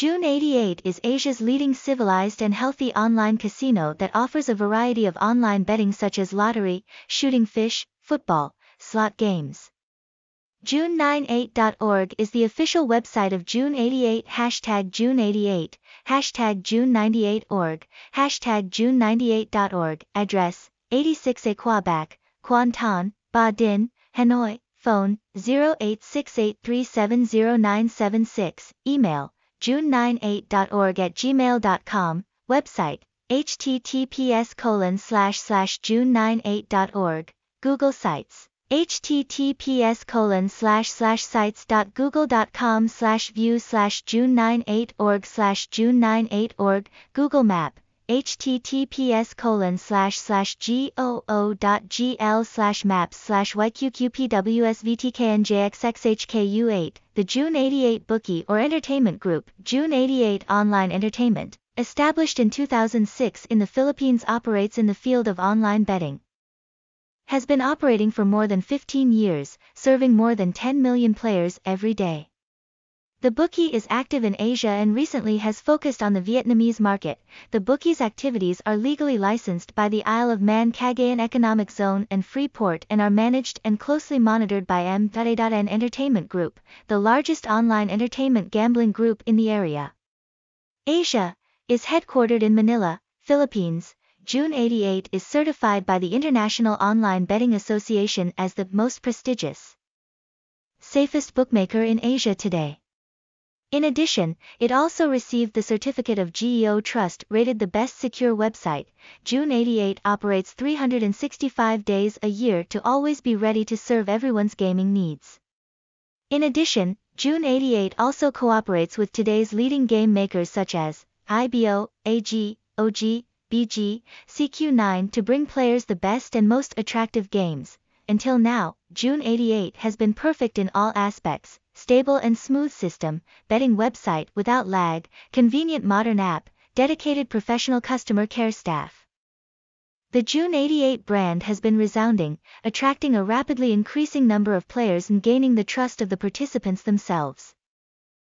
June 88 is Asia's leading civilized and healthy online casino that offers a variety of online betting such as lottery, shooting fish, football, slot games. June98.org is the official website of June 88 hashtag June 88, hashtag June 98.org, hashtag June98.org, address 86 A Cua Bac, Quan Thanh, Ba Dinh, Hanoi, phone 0868370976, email june98.org at gmail.com, website https colon slash slash june98.org, Google Sites https colon slash slash sites dot google dot com slash view slash june 98 org slash june 98 org google map https colon slash slash goo dot gl slash maps slash yqqpwsvtknjxxhku8 the june 88 bookie or entertainment group june 88 online entertainment established in 2006 in the philippines operates in the field of online betting has been operating for more than 15 years, serving more than 10 million players every day. The bookie is active in Asia and recently has focused on the Vietnamese market. The bookie's activities are legally licensed by the Isle of Man Cagayan Economic Zone and Freeport and are managed and closely monitored by M.A.N Entertainment Group, the largest online entertainment gambling group in the area. Asia is headquartered in Manila, Philippines, June 88 is certified by the International Online Betting Association as the most prestigious, safest bookmaker in Asia today. In addition, it also received the certificate of GEO Trust rated the best secure website. June 88 operates 365 days a year to always be ready to serve everyone's gaming needs. In addition, June 88 also cooperates with today's leading game makers such as IBO, AG, OG, BG, CQ9 to bring players the best and most attractive games. Until now, June 88 has been perfect in all aspects, stable and smooth system, betting website without lag, convenient modern app, dedicated professional customer care staff. The June 88 brand has been resounding, attracting a rapidly increasing number of players and gaining the trust of the participants themselves.